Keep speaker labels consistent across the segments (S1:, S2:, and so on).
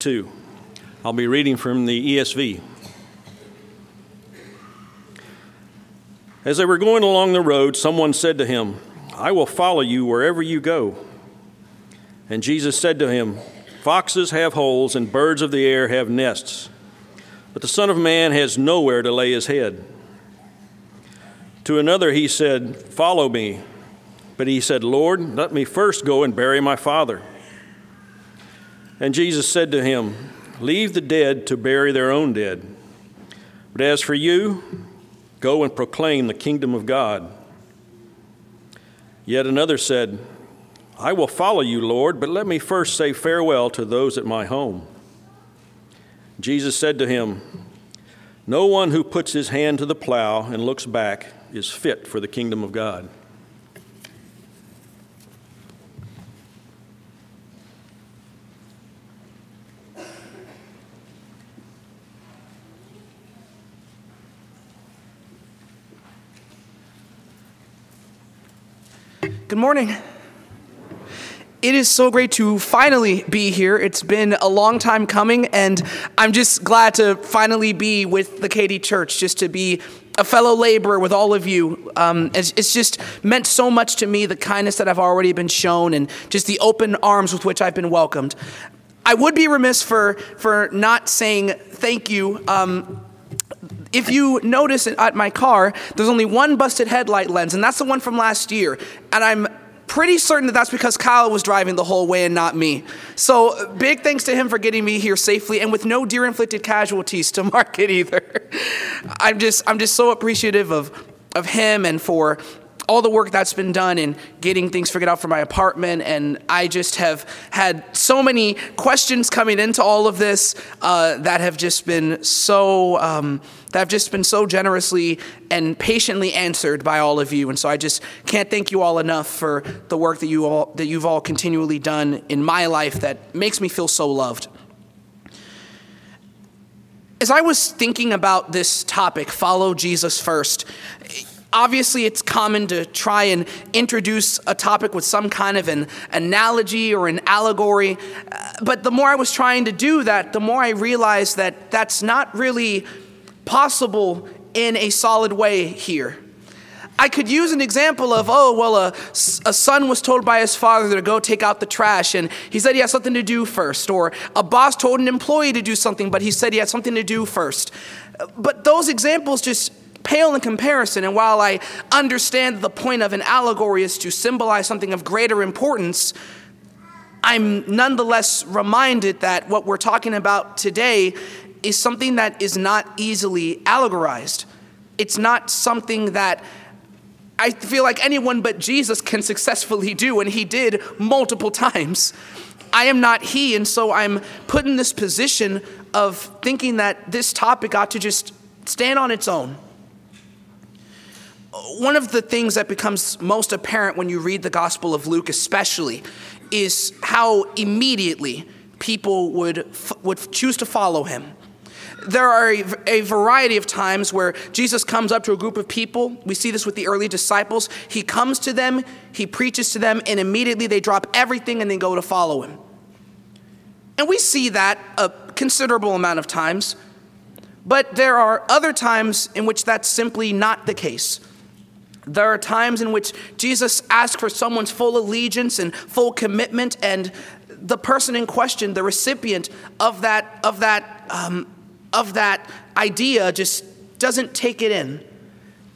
S1: 2. I'll be reading from the ESV. As they were going along the road, someone said to him, I will follow you wherever you go. And Jesus said to him, Foxes have holes, and birds of the air have nests, but the Son of Man has nowhere to lay his head. To another he said, Follow me. But he said, Lord, let me first go and bury my father. And Jesus said to him, Leave the dead to bury their own dead. But as for you, go and proclaim the kingdom of God. Yet another said, I will follow you, Lord, but let me first say farewell to those at my home. Jesus said to him, No one who puts his hand to the plow and looks back is fit for the kingdom of God.
S2: Good morning. It is so great to finally be here. It's been a long time coming, and I'm just glad to finally be with the Katy Church, just to be a fellow laborer with all of you. Um, it's, it's, just meant so much to me, the kindness that I've already been shown, and just the open arms with which I've been welcomed. I would be remiss for, for not saying thank you. Um, if you notice at my car, there's only one busted headlight lens, and that's the one from last year. And I'm pretty certain that that's because Kyle was driving the whole way and not me. So big thanks to him for getting me here safely and with no deer inflicted casualties to mark it either. I'm just I'm just so appreciative of of him and for all the work that's been done in getting things figured out for my apartment. And I just have had so many questions coming into all of this uh, that have just been so. Um, that have just been so generously and patiently answered by all of you. And so I just can't thank you all enough for the work that you all that you've all continually done in my life that makes me feel so loved. As I was thinking about this topic, follow Jesus first, Obviously, it's common to try and introduce a topic with some kind of an analogy or an allegory. But the more I was trying to do that, the more I realized that that's not really possible in a solid way here. I could use an example of, oh, well, a, a son was told by his father to go take out the trash, and he said he had something to do first. Or a boss told an employee to do something, but he said he had something to do first. But those examples just pale in comparison. And while I understand the point of an allegory is to symbolize something of greater importance, I'm nonetheless reminded that what we're talking about today is something that is not easily allegorized. It's not something that I feel like anyone but Jesus can successfully do, and he did multiple times. I am not he, and so I'm put in this position of thinking that this topic ought to just stand on its own one of the things that becomes most apparent when you read the Gospel of Luke, especially, is how immediately people would, would choose to follow him. There are a, variety of times where Jesus comes up to a group of people. We see this with the early disciples. He comes to them, he preaches to them, and immediately they drop everything and they go to follow him. And we see that a considerable amount of times. But there are other times in which that's simply not the case. There are times in which Jesus asks for someone's full allegiance and full commitment, and the person in question, the recipient of that, of that, um, of that idea, just doesn't take it in.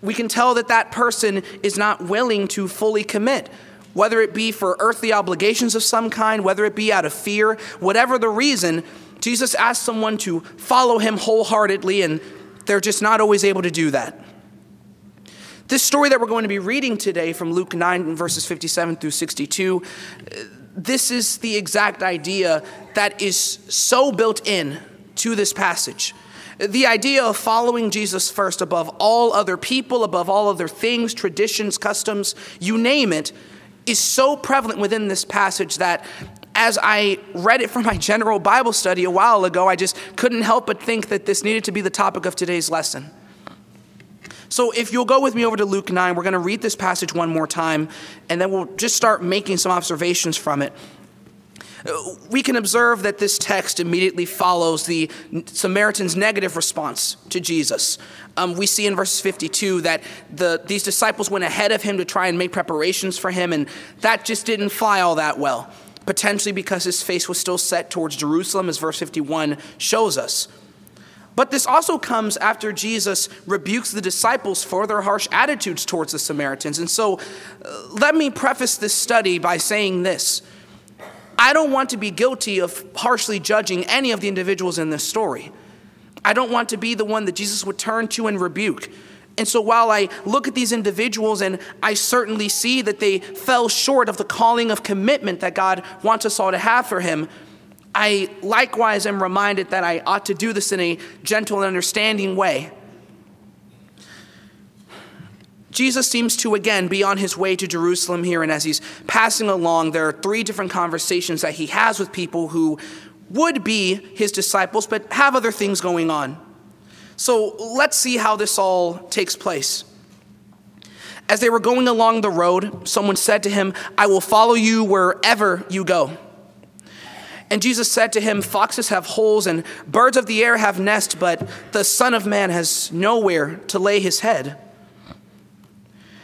S2: We can tell that that person is not willing to fully commit, whether it be for earthly obligations of some kind, whether it be out of fear, whatever the reason. Jesus asks someone to follow him wholeheartedly, and they're just not always able to do that. This story that we're going to be reading today from Luke 9, verses 57 through 62, uh, this is the exact idea that is so built in to this passage. The idea of following Jesus first above all other people, above all other things, traditions, customs, you name it, is so prevalent within this passage that as I read it from my general Bible study a while ago, I just couldn't help but think that this needed to be the topic of today's lesson. So if you'll go with me over to Luke 9, we're going to read this passage one more time, and then we'll just start making some observations from it. We can observe that this text immediately follows the Samaritan's negative response to Jesus. Um, we see in verse 52 that the, these disciples went ahead of him to try and make preparations for him, and that just didn't fly all that well, potentially because his face was still set towards Jerusalem, as verse 51 shows us. But this also comes after Jesus rebukes the disciples for their harsh attitudes towards the Samaritans. And so uh, let me preface this study by saying this I don't want to be guilty of harshly judging any of the individuals in this story. I don't want to be the one that Jesus would turn to and rebuke. And so while I look at these individuals and I certainly see that they fell short of the calling of commitment that God wants us all to have for Him, I likewise am reminded that I ought to do this in a gentle and understanding way. Jesus seems to again be on his way to Jerusalem here, and as he's passing along, there are three different conversations that he has with people who would be his disciples, but have other things going on. So let's see how this all takes place. As they were going along the road, someone said to him, I will follow you wherever you go. And Jesus said to him, Foxes have holes and birds of the air have nests, but the Son of Man has nowhere to lay his head.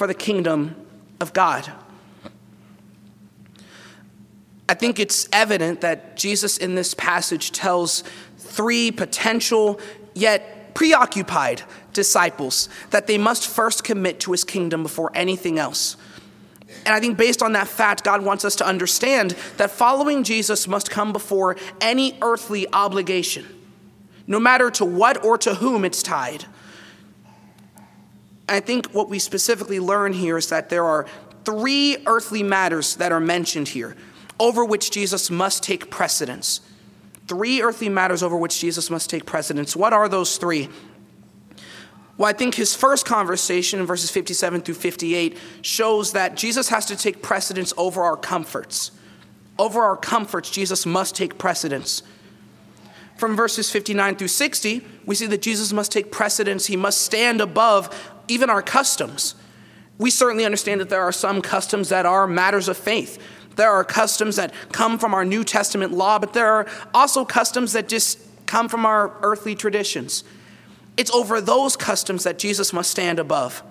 S2: for the kingdom of God. I think it's evident that Jesus in this passage tells three potential yet preoccupied disciples that they must first commit to his kingdom before anything else. And I think based on that fact, God wants us to understand that following Jesus must come before any earthly obligation, no matter to what or to whom it's tied. I think what we specifically learn here is that there are three earthly matters that are mentioned here over which Jesus must take precedence. Three earthly matters over which Jesus must take precedence. What are those three? Well, I think his first conversation in verses 57 through 58 shows that Jesus has to take precedence over our comforts. Over our comforts, Jesus must take precedence. From verses 59 through 60, we see that Jesus must take precedence. He must stand above even our customs. We certainly understand that there are some customs that are matters of faith. There are customs that come from our New Testament law, but there are also customs that just come from our earthly traditions. It's over those customs that Jesus must stand above.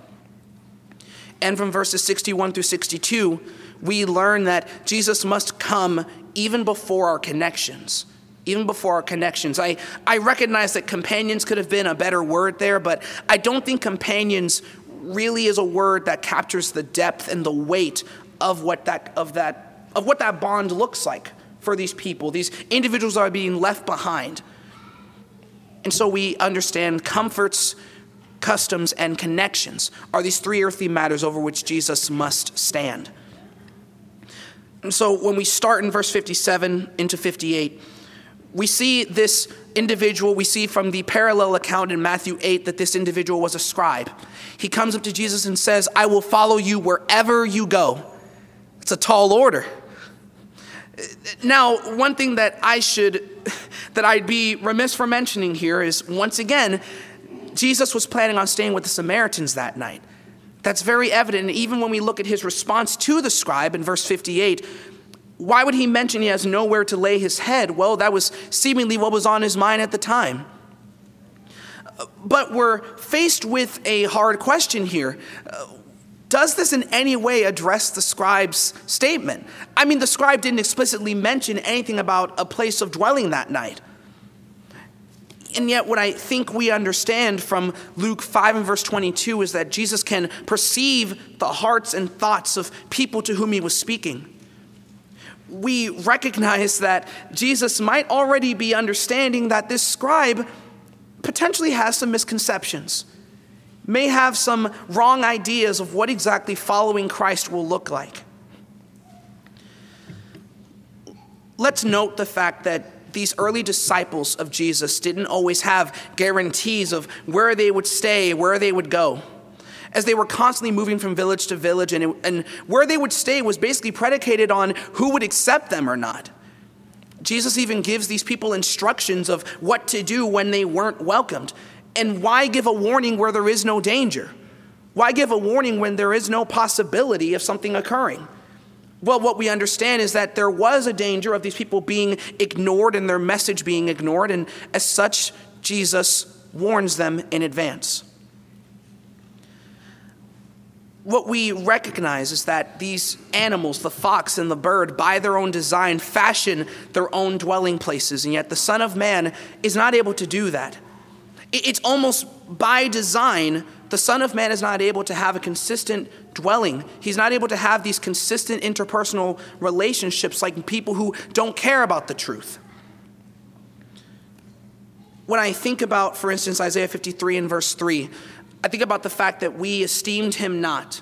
S2: And from verses 61 through 62, we learn that Jesus must come even before our connections. Even before our connections. I, I recognize that companions could have been a better word there, but I don't think companions really is a word that captures the depth and the weight of what that, of that, of what that bond looks like for these people. These individuals are being left behind. And so we understand comforts, customs, and connections are these three earthly matters over which Jesus must stand. And so when we start in verse 57 into 58, we see this individual, we see from the parallel account in Matthew 8 that this individual was a scribe. He comes up to Jesus and says, I will follow you wherever you go. It's a tall order. Now, one thing that I should, that I'd be remiss for mentioning here is once again, Jesus was planning on staying with the Samaritans that night. That's very evident. And even when we look at his response to the scribe in verse 58, why would he mention he has nowhere to lay his head? Well, that was seemingly what was on his mind at the time. But we're faced with a hard question here. Does this in any way address the scribe's statement? I mean, the scribe didn't explicitly mention anything about a place of dwelling that night. And yet, what I think we understand from Luke 5 and verse 22 is that Jesus can perceive the hearts and thoughts of people to whom he was speaking. We recognize that Jesus might already be understanding that this scribe potentially has some misconceptions may have some wrong ideas of what exactly following Christ will look like. let's note the fact that these early disciples of Jesus didn't always have guarantees of where they would stay, where they would go. As they were constantly moving from village to village, and, it, and where they would stay was basically predicated on who would accept them or not. Jesus even gives these people instructions of what to do when they weren't welcomed. And why give a warning where there is no danger? Why give a warning when there is no possibility of something occurring? Well, what we understand is that there was a danger of these people being ignored and their message being ignored, and as such, Jesus warns them in advance. What we recognize is that these animals, the fox and the bird, by their own design, fashion their own dwelling places, and yet the Son of Man is not able to do that. It's almost by design the Son of Man is not able to have a consistent dwelling. He's not able to have these consistent interpersonal relationships like people who don't care about the truth. When I think about, for instance, Isaiah 53 and verse 3, I think about the fact that we esteemed him not.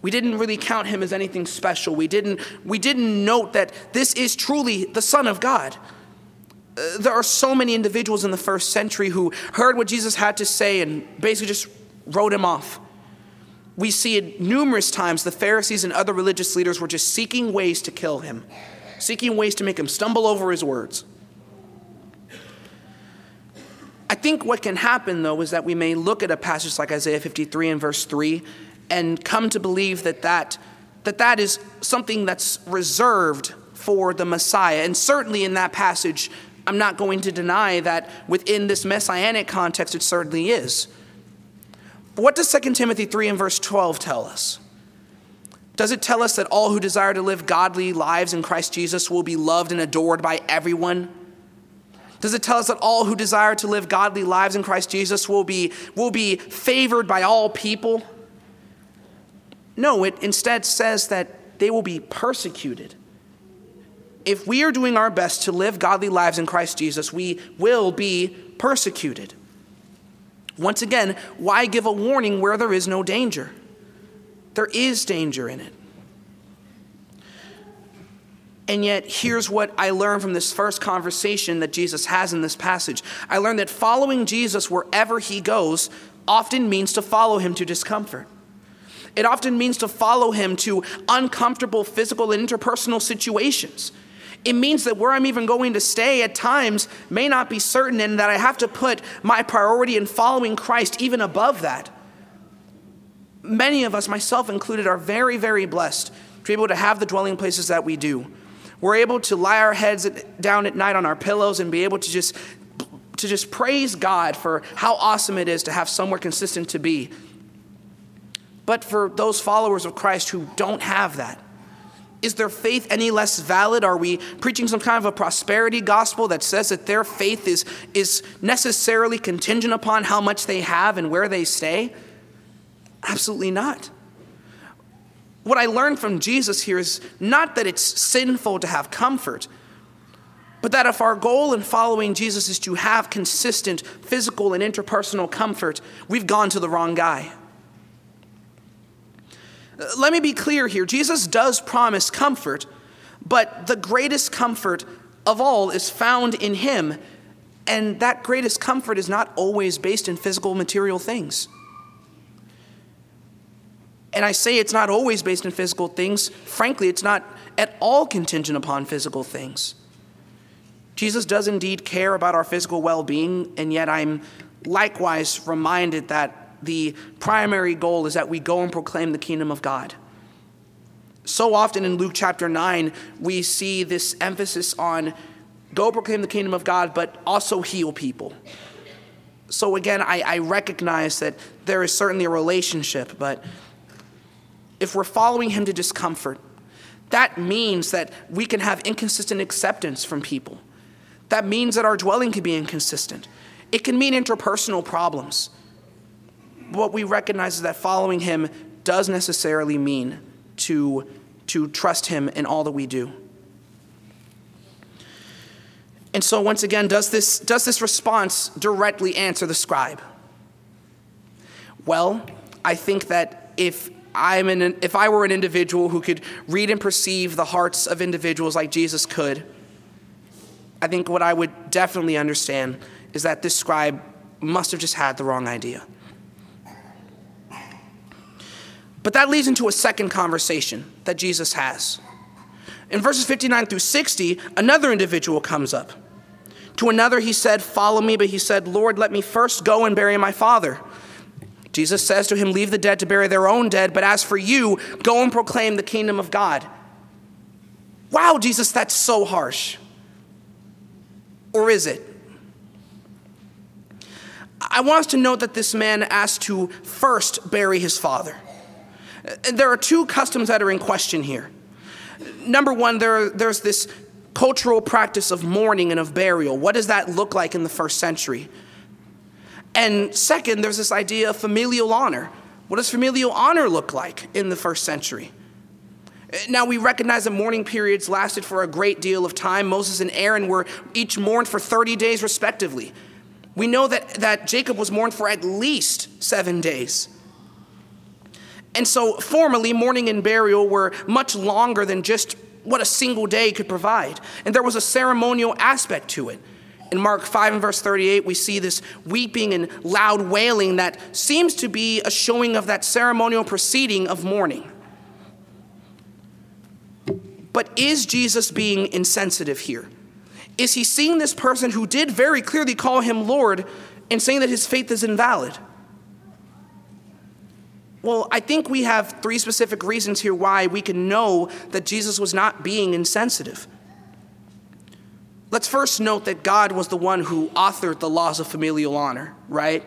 S2: We didn't really count him as anything special. We didn't, we didn't note that this is truly the Son of God. Uh, there are so many individuals in the first century who heard what Jesus had to say and basically just wrote him off. We see it numerous times the Pharisees and other religious leaders were just seeking ways to kill him, seeking ways to make him stumble over his words. I think what can happen, though, is that we may look at a passage like Isaiah 53 and verse 3 and come to believe that that, that, that is something that's reserved for the Messiah. And certainly in that passage, I'm not going to deny that within this messianic context, it certainly is. But what does 2 Timothy 3 and verse 12 tell us? Does it tell us that all who desire to live godly lives in Christ Jesus will be loved and adored by everyone? Does it tell us that all who desire to live godly lives in Christ Jesus will be, will be favored by all people? No, it instead says that they will be persecuted. If we are doing our best to live godly lives in Christ Jesus, we will be persecuted. Once again, why give a warning where there is no danger? There is danger in it. And yet, here's what I learned from this first conversation that Jesus has in this passage. I learned that following Jesus wherever he goes often means to follow him to discomfort. It often means to follow him to uncomfortable physical and interpersonal situations. It means that where I'm even going to stay at times may not be certain and that I have to put my priority in following Christ even above that. Many of us, myself included, are very, very blessed to be able to have the dwelling places that we do. We're able to lie our heads down at night on our pillows and be able to just to just praise God for how awesome it is to have somewhere consistent to be. But for those followers of Christ who don't have that, is their faith any less valid? Are we preaching some kind of a prosperity gospel that says that their faith is, is necessarily contingent upon how much they have and where they stay? Absolutely not. What I learned from Jesus here is not that it's sinful to have comfort, but that if our goal in following Jesus is to have consistent physical and interpersonal comfort, we've gone to the wrong guy. Uh, let me be clear here Jesus does promise comfort, but the greatest comfort of all is found in Him, and that greatest comfort is not always based in physical material things. And I say it's not always based in physical things. Frankly, it's not at all contingent upon physical things. Jesus does indeed care about our physical well being, and yet I'm likewise reminded that the primary goal is that we go and proclaim the kingdom of God. So often in Luke chapter 9, we see this emphasis on go proclaim the kingdom of God, but also heal people. So again, I, I recognize that there is certainly a relationship, but if we're following him to discomfort, that means that we can have inconsistent acceptance from people. That means that our dwelling can be inconsistent. It can mean interpersonal problems what we recognize is that following him does necessarily mean to, to trust him in all that we do. And so, once again, does this, does this response directly answer the scribe? Well, I think that if, I'm an, if I were an individual who could read and perceive the hearts of individuals like Jesus could, I think what I would definitely understand is that this scribe must have just had the wrong idea. But that leads into a second conversation that Jesus has. In verses 59 through 60, another individual comes up. To another, he said, Follow me, but he said, Lord, let me first go and bury my father. Jesus says to him, Leave the dead to bury their own dead, but as for you, go and proclaim the kingdom of God. Wow, Jesus, that's so harsh. Or is it? I want us to note that this man asked to first bury his father. There are two customs that are in question here. Number one, there, there's this cultural practice of mourning and of burial. What does that look like in the first century? And second, there's this idea of familial honor. What does familial honor look like in the first century? Now, we recognize that mourning periods lasted for a great deal of time. Moses and Aaron were each mourned for 30 days, respectively. We know that, that Jacob was mourned for at least seven days. And so, formerly, mourning and burial were much longer than just what a single day could provide. And there was a ceremonial aspect to it. In Mark 5 and verse 38, we see this weeping and loud wailing that seems to be a showing of that ceremonial proceeding of mourning. But is Jesus being insensitive here? Is he seeing this person who did very clearly call him Lord and saying that his faith is invalid? Well, I think we have three specific reasons here why we can know that Jesus was not being insensitive. Let's first note that God was the one who authored the laws of familial honor, right?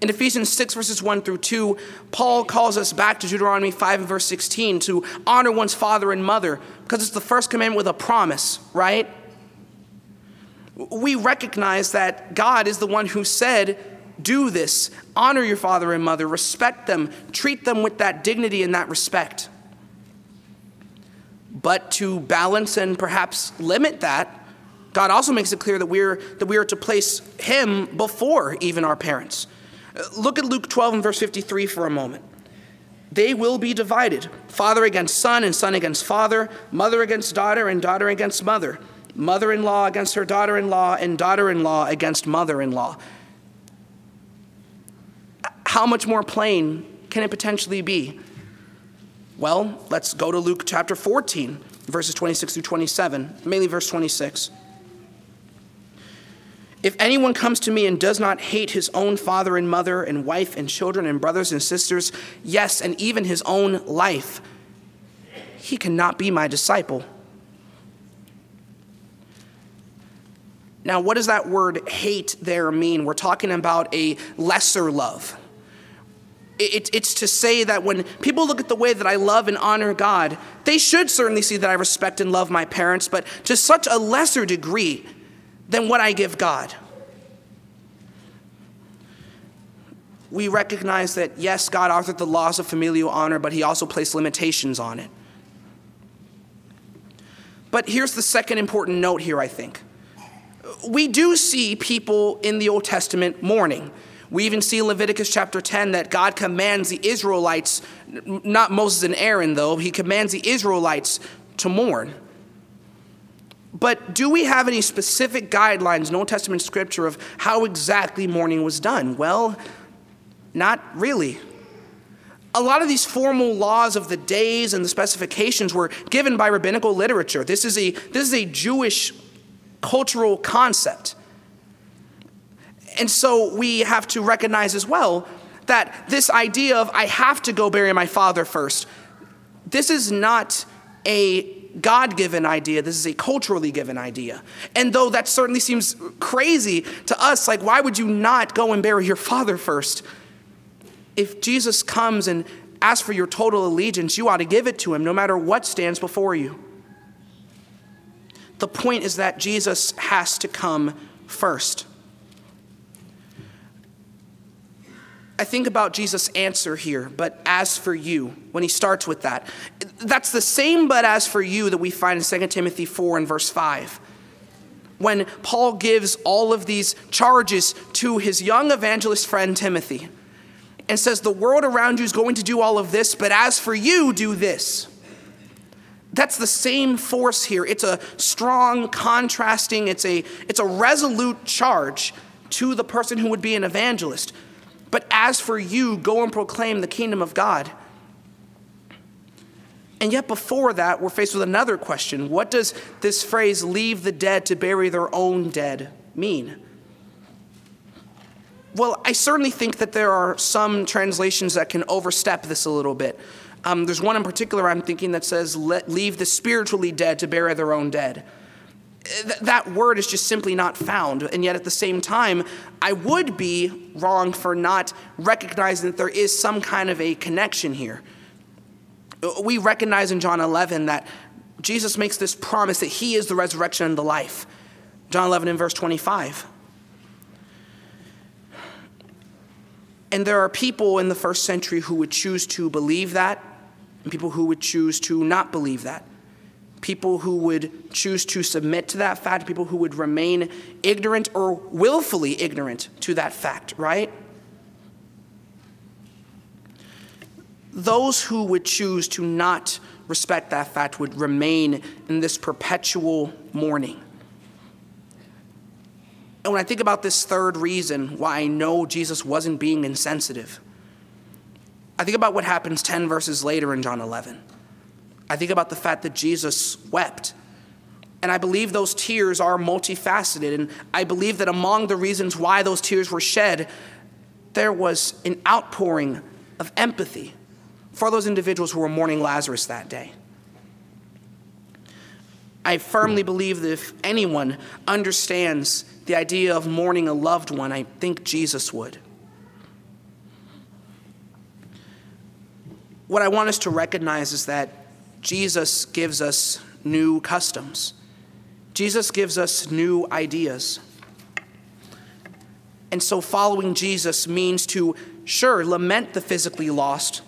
S2: In Ephesians 6, verses 1 through 2, Paul calls us back to Deuteronomy 5 and verse 16 to honor one's father and mother because it's the first commandment with a promise, right? We recognize that God is the one who said, Do this, honor your father and mother, respect them, treat them with that dignity and that respect. But to balance and perhaps limit that, God also makes it clear that we're, that we are to place Him before even our parents. Uh, look at Luke 12 and verse 53 for a moment. They will be divided father against son, and son against father, mother against daughter, and daughter against mother, mother in law against her daughter in law, and daughter in law against mother in law. How much more plain can it potentially be? Well, let's go to Luke chapter 14, verses 26 through 27, mainly verse 26. If anyone comes to me and does not hate his own father and mother and wife and children and brothers and sisters, yes, and even his own life, he cannot be my disciple. Now, what does that word hate there mean? We're talking about a lesser love. It, it's to say that when people look at the way that I love and honor God, they should certainly see that I respect and love my parents, but to such a lesser degree than what I give God. We recognize that, yes, God authored the laws of familial honor, but He also placed limitations on it. But here's the second important note here, I think. We do see people in the Old Testament mourning. We even see in Leviticus chapter 10 that God commands the Israelites, not Moses and Aaron though, he commands the Israelites to mourn. But do we have any specific guidelines in Old Testament scripture of how exactly mourning was done? Well, not really. A lot of these formal laws of the days and the specifications were given by rabbinical literature. This is a, this is a Jewish cultural concept. And so we have to recognize as well that this idea of I have to go bury my father first, this is not a God given idea. This is a culturally given idea. And though that certainly seems crazy to us, like, why would you not go and bury your father first? If Jesus comes and asks for your total allegiance, you ought to give it to him no matter what stands before you. The point is that Jesus has to come first. I think about Jesus' answer here, but as for you, when he starts with that, that's the same but as for you that we find in 2 Timothy 4 and verse 5. When Paul gives all of these charges to his young evangelist friend Timothy and says, The world around you is going to do all of this, but as for you, do this. That's the same force here. It's a strong, contrasting, it's a, it's a resolute charge to the person who would be an evangelist. But as for you, go and proclaim the kingdom of God. And yet, before that, we're faced with another question. What does this phrase, leave the dead to bury their own dead, mean? Well, I certainly think that there are some translations that can overstep this a little bit. Um, there's one in particular I'm thinking that says, leave the spiritually dead to bury their own dead. Th- that word is just simply not found. And yet, at the same time, I would be wrong for not recognizing that there is some kind of a connection here. We recognize in John 11 that Jesus makes this promise that he is the resurrection and the life. John 11 and verse 25. And there are people in the first century who would choose to believe that, and people who would choose to not believe that. People who would choose to submit to that fact, people who would remain ignorant or willfully ignorant to that fact, right? those who would choose to not respect that fact would remain in this perpetual mourning. And when I think about this third reason why I know Jesus wasn't being insensitive, I think about what happens 10 verses later in John 11. I think about the fact that Jesus wept. And I believe those tears are multifaceted. And I believe that among the reasons why those tears were shed, there was an outpouring of empathy for those individuals who were mourning Lazarus that day. I firmly believe that if anyone understands the idea of mourning a loved one, I think Jesus would. What I want us to recognize is that Jesus gives us new customs. Jesus gives us new ideas. And so following Jesus means to, sure, lament the physically lost,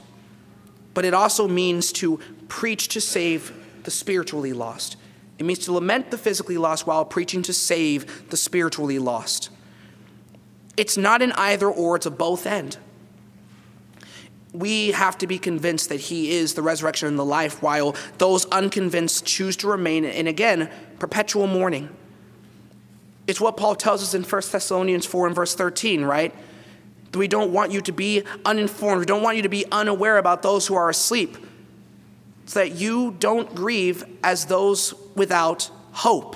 S2: but it also means to preach to save the spiritually lost. It means to lament the physically lost while preaching to save the spiritually lost. It's not an either or, it's a both end. We have to be convinced that He is the resurrection and the life, while those unconvinced choose to remain in, again, perpetual mourning. It's what Paul tells us in 1 Thessalonians 4 and verse 13, right? We don't want you to be uninformed. We don't want you to be unaware about those who are asleep. So that you don't grieve as those without hope.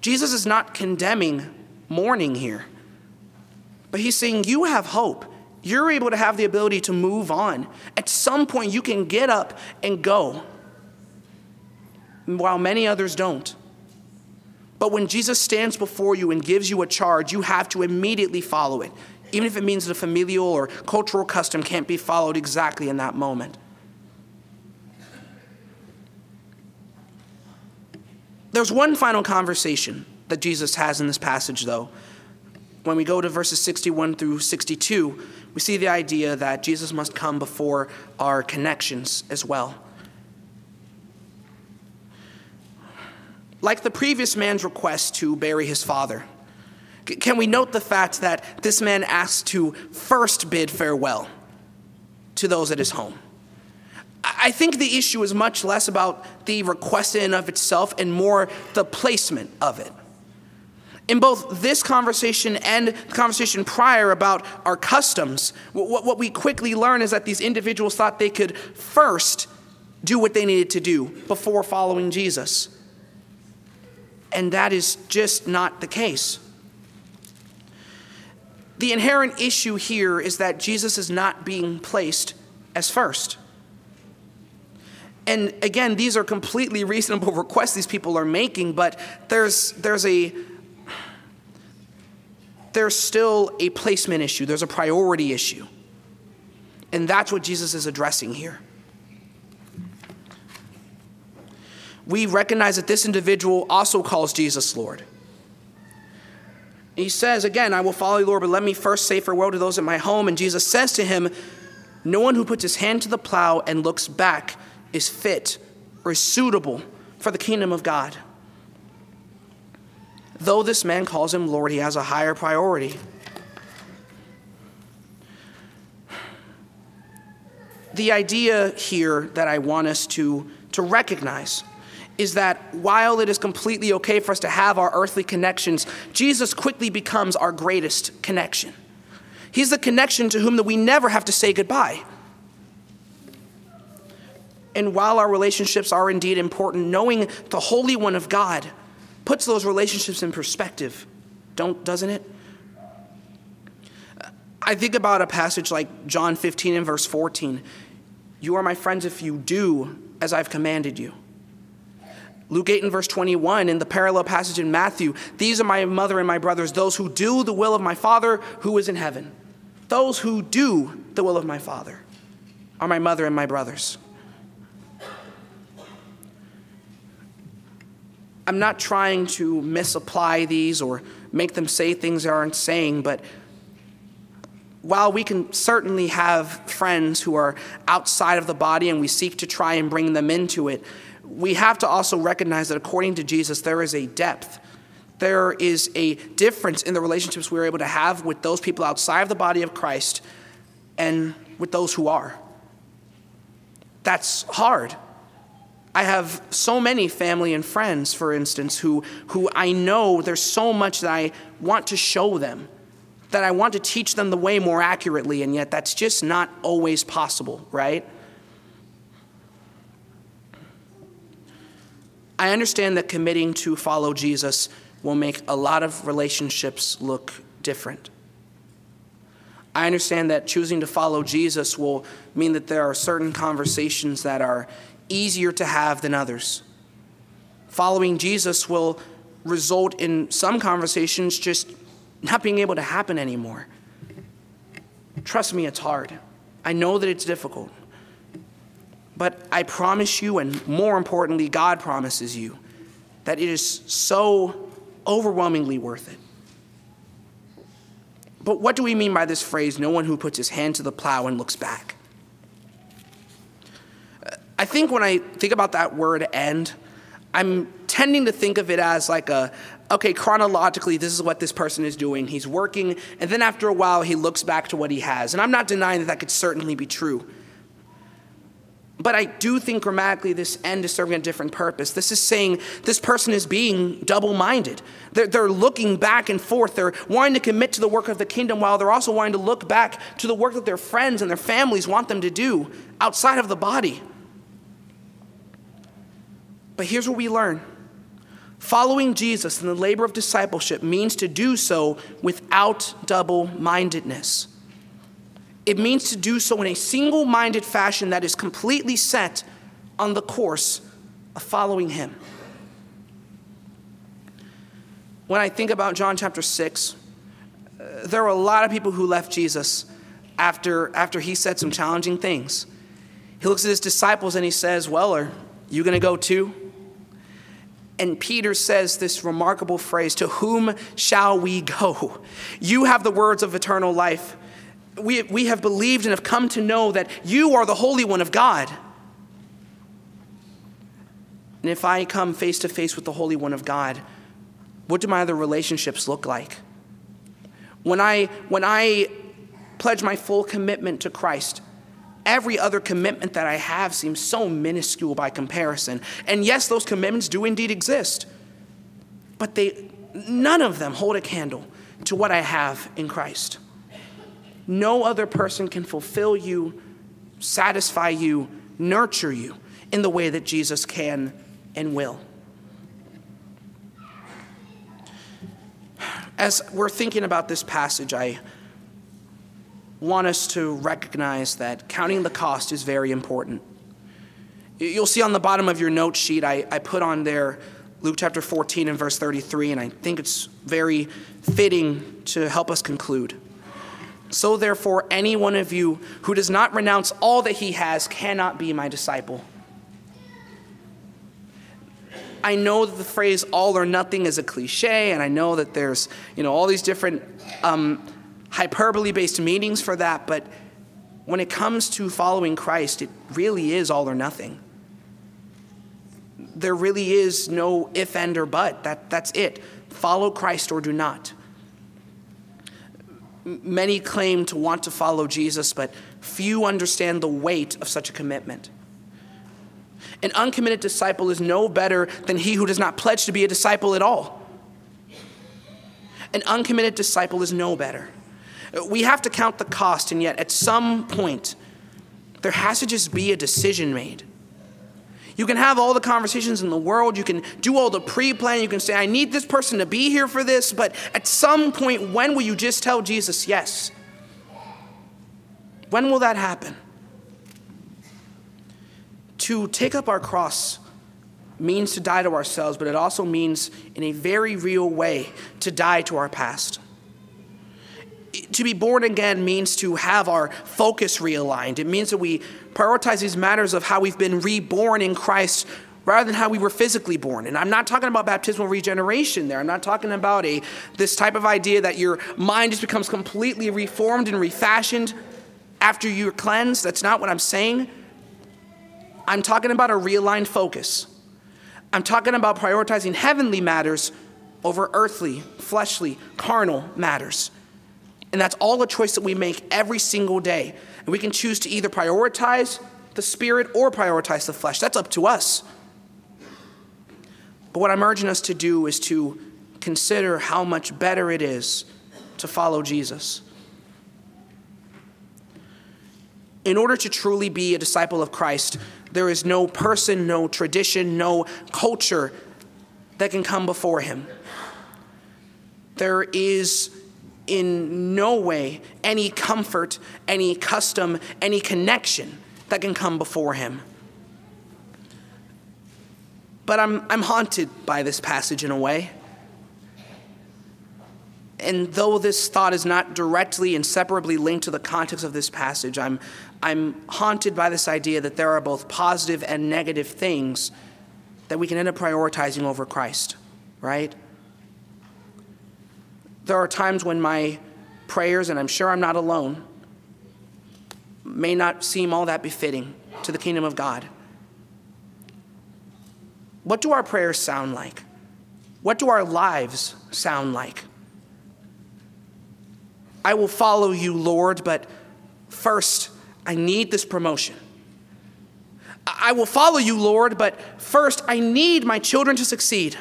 S2: Jesus is not condemning mourning here, but he's saying you have hope. You're able to have the ability to move on. At some point, you can get up and go, while many others don't. But when Jesus stands before you and gives you a charge, you have to immediately follow it, even if it means the familial or cultural custom can't be followed exactly in that moment. There's one final conversation that Jesus has in this passage, though. When we go to verses 61 through 62, we see the idea that Jesus must come before our connections as well. like the previous man's request to bury his father. Can we note the fact that this man asked to first bid farewell to those at his home? I think the issue is much less about the request in of itself and more the placement of it. In both this conversation and the conversation prior about our customs, what we quickly learn is that these individuals thought they could first do what they needed to do before following Jesus and that is just not the case. The inherent issue here is that Jesus is not being placed as first. And again, these are completely reasonable requests these people are making, but there's, there's a there's still a placement issue, there's a priority issue. And that's what Jesus is addressing here. we recognize that this individual also calls Jesus Lord. He says, Again, I will follow you, Lord, but let me first say farewell to those at my home. And Jesus says to him, No one who puts his hand to the plow and looks back is fit or is suitable for the kingdom of God. Though this man calls him Lord, he has a higher priority. the idea here that I want us to, to recognize is that while it is completely okay for us to have our earthly connections, Jesus quickly becomes our greatest connection. He's the connection to whom that we never have to say goodbye. And while our relationships are indeed important, knowing the Holy One of God puts those relationships in perspective, don't doesn't it? I think about a passage like John 15 and verse 14. You are my friends if you do as I've commanded you. Luke 8 and verse 21, in the parallel passage in Matthew, these are my mother and my brothers, those who do the will of my Father who is in heaven. Those who do the will of my Father are my mother and my brothers. I'm not trying to misapply these or make them say things they aren't saying, but while we can certainly have friends who are outside of the body and we seek to try and bring them into it, we have to also recognize that according to Jesus, there is a depth. There is a difference in the relationships we're able to have with those people outside of the body of Christ and with those who are. That's hard. I have so many family and friends, for instance, who, who I know there's so much that I want to show them, that I want to teach them the way more accurately, and yet that's just not always possible, right? I understand that committing to follow Jesus will make a lot of relationships look different. I understand that choosing to follow Jesus will mean that there are certain conversations that are easier to have than others. Following Jesus will result in some conversations just not being able to happen anymore. Trust me, it's hard. I know that it's difficult. But I promise you, and more importantly, God promises you, that it is so overwhelmingly worth it. But what do we mean by this phrase, no one who puts his hand to the plow and looks back? I think when I think about that word end, I'm tending to think of it as like a, okay, chronologically, this is what this person is doing. He's working, and then after a while, he looks back to what he has. And I'm not denying that that could certainly be true. But I do think grammatically this end is serving a different purpose. This is saying this person is being double minded. They're, they're, looking back and forth. They're wanting to commit to the work of the kingdom while they're also wanting to look back to the work that their friends and their families want them to do outside of the body. But here's what we learn following Jesus in the labor of discipleship means to do so without double mindedness. It means to do so in a single minded fashion that is completely set on the course of following Him. When I think about John chapter 6, uh, there were a lot of people who left Jesus after, after he said some challenging things. He looks at his disciples and he says, Well, are you going to go too? And Peter says this remarkable phrase To whom shall we go? You have the words of eternal life. We, we have believed and have come to know that you are the Holy One of God. And if I come face to face with the Holy One of God, what do my other relationships look like? When I, when I pledge my full commitment to Christ, every other commitment that I have seems so minuscule by comparison. And yes, those commitments do indeed exist, but they, none of them hold a candle to what I have in Christ. No other person can fulfill you, satisfy you, nurture you in the way that Jesus can and will. As we're thinking about this passage, I want us to recognize that counting the cost is very important. You'll see on the bottom of your note sheet, I, I put on there Luke chapter 14 and verse 33, and I think it's very fitting to help us conclude. So, therefore, any one of you who does not renounce all that he has cannot be my disciple. I know that the phrase all or nothing is a cliche, and I know that there's, you know, all these different um, hyperbole based meanings for that, but when it comes to following Christ, it really is all or nothing. There really is no if, and, or but. That, that's it. Follow Christ or do not. Many claim to want to follow Jesus, but few understand the weight of such a commitment. An uncommitted disciple is no better than he who does not pledge to be a disciple at all. An uncommitted disciple is no better. We have to count the cost, and yet at some point, there has to just be a decision made. You can have all the conversations in the world, you can do all the pre planning, you can say, I need this person to be here for this, but at some point, when will you just tell Jesus yes? When will that happen? To take up our cross means to die to ourselves, but it also means, in a very real way, to die to our past. To be born again means to have our focus realigned. It means that we prioritize these matters of how we've been reborn in Christ rather than how we were physically born. And I'm not talking about baptismal regeneration there. I'm not talking about a this type of idea that your mind just becomes completely reformed and refashioned after you're cleansed. That's not what I'm saying. I'm talking about a realigned focus. I'm talking about prioritizing heavenly matters over earthly, fleshly, carnal matters. And that's all a choice that we make every single day. And we can choose to either prioritize the spirit or prioritize the flesh. That's up to us. But what I'm urging us to do is to consider how much better it is to follow Jesus. In order to truly be a disciple of Christ, there is no person, no tradition, no culture that can come before him. There is in no way any comfort, any custom, any connection that can come before him. But I'm, I'm haunted by this passage in a way. And though this thought is not directly inseparably linked to the context of this passage, I'm, I'm haunted by this idea that there are both positive and negative things that we can end up prioritizing over Christ, right? There are times when my prayers, and I'm sure I'm not alone, may not seem all that befitting to the kingdom of God. What do our prayers sound like? What do our lives sound like? I will follow you, Lord, but first, I need this promotion. I will follow you, Lord, but first I need my children to succeed.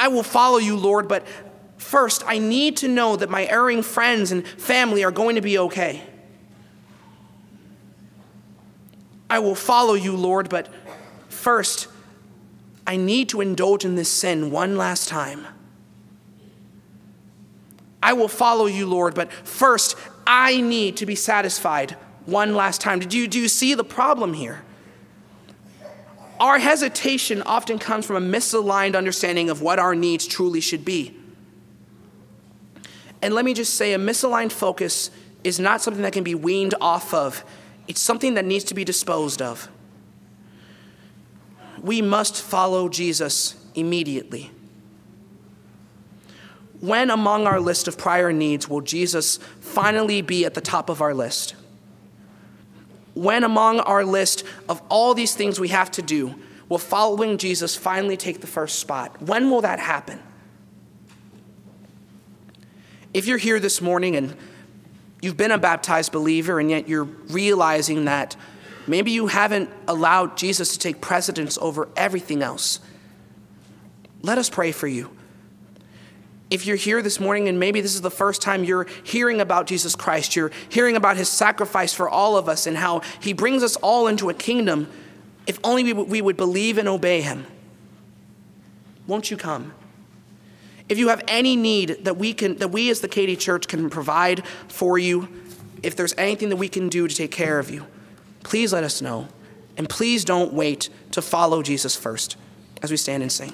S2: I will follow you, Lord, but first I need to know that my erring friends and family are going to be okay. I will follow you, Lord, but first I need to indulge in this sin one last time. I will follow you, Lord, but first I need to be satisfied one last time. Did you, do you see the problem here? Our hesitation often comes from a misaligned understanding of what our needs truly should be. And let me just say a misaligned focus is not something that can be weaned off of, it's something that needs to be disposed of. We must follow Jesus immediately. When among our list of prior needs will Jesus finally be at the top of our list? When among our list of all these things we have to do will following Jesus finally take the first spot? When will that happen? If you're here this morning and you've been a baptized believer and yet you're realizing that maybe you haven't allowed Jesus to take precedence over everything else, let us pray for you if you're here this morning and maybe this is the first time you're hearing about Jesus Christ, you're hearing about his sacrifice for all of us and how he brings us all into a kingdom, if only we would believe and obey him. Won't you come? If you have any need that we can that we as the Katy Church can provide for you, if there's anything that we can do to take care of you, please let us know. And please don't wait to follow Jesus first as we stand and sing.